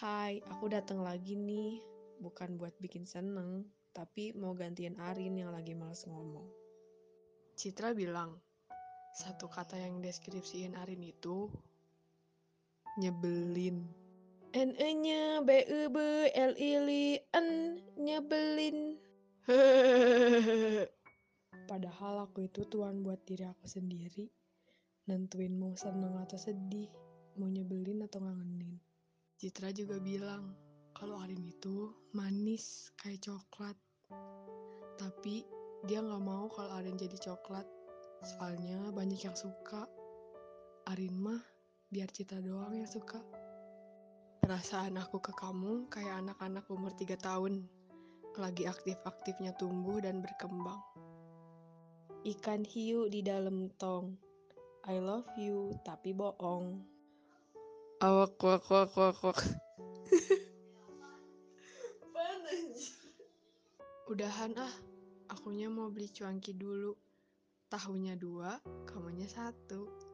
Hai, aku datang lagi nih. Bukan buat bikin seneng, tapi mau gantiin Arin yang lagi males ngomong. Citra bilang, satu kata yang deskripsiin Arin itu nyebelin. n e nya b e b l i l n nyebelin. Padahal aku itu tuan buat diri aku sendiri, nentuin mau seneng atau sedih, mau nyebelin atau ngangenin. Citra juga bilang kalau Arin itu manis kayak coklat. Tapi dia nggak mau kalau Arin jadi coklat. Soalnya banyak yang suka. Arin mah biar Citra doang yang suka. Perasaan aku ke kamu kayak anak-anak umur 3 tahun. Lagi aktif-aktifnya tumbuh dan berkembang. Ikan hiu di dalam tong. I love you, tapi bohong. Awak wak wak wak wak. Udahan ah, akunya mau beli cuanki dulu. Tahunya dua, kamunya satu.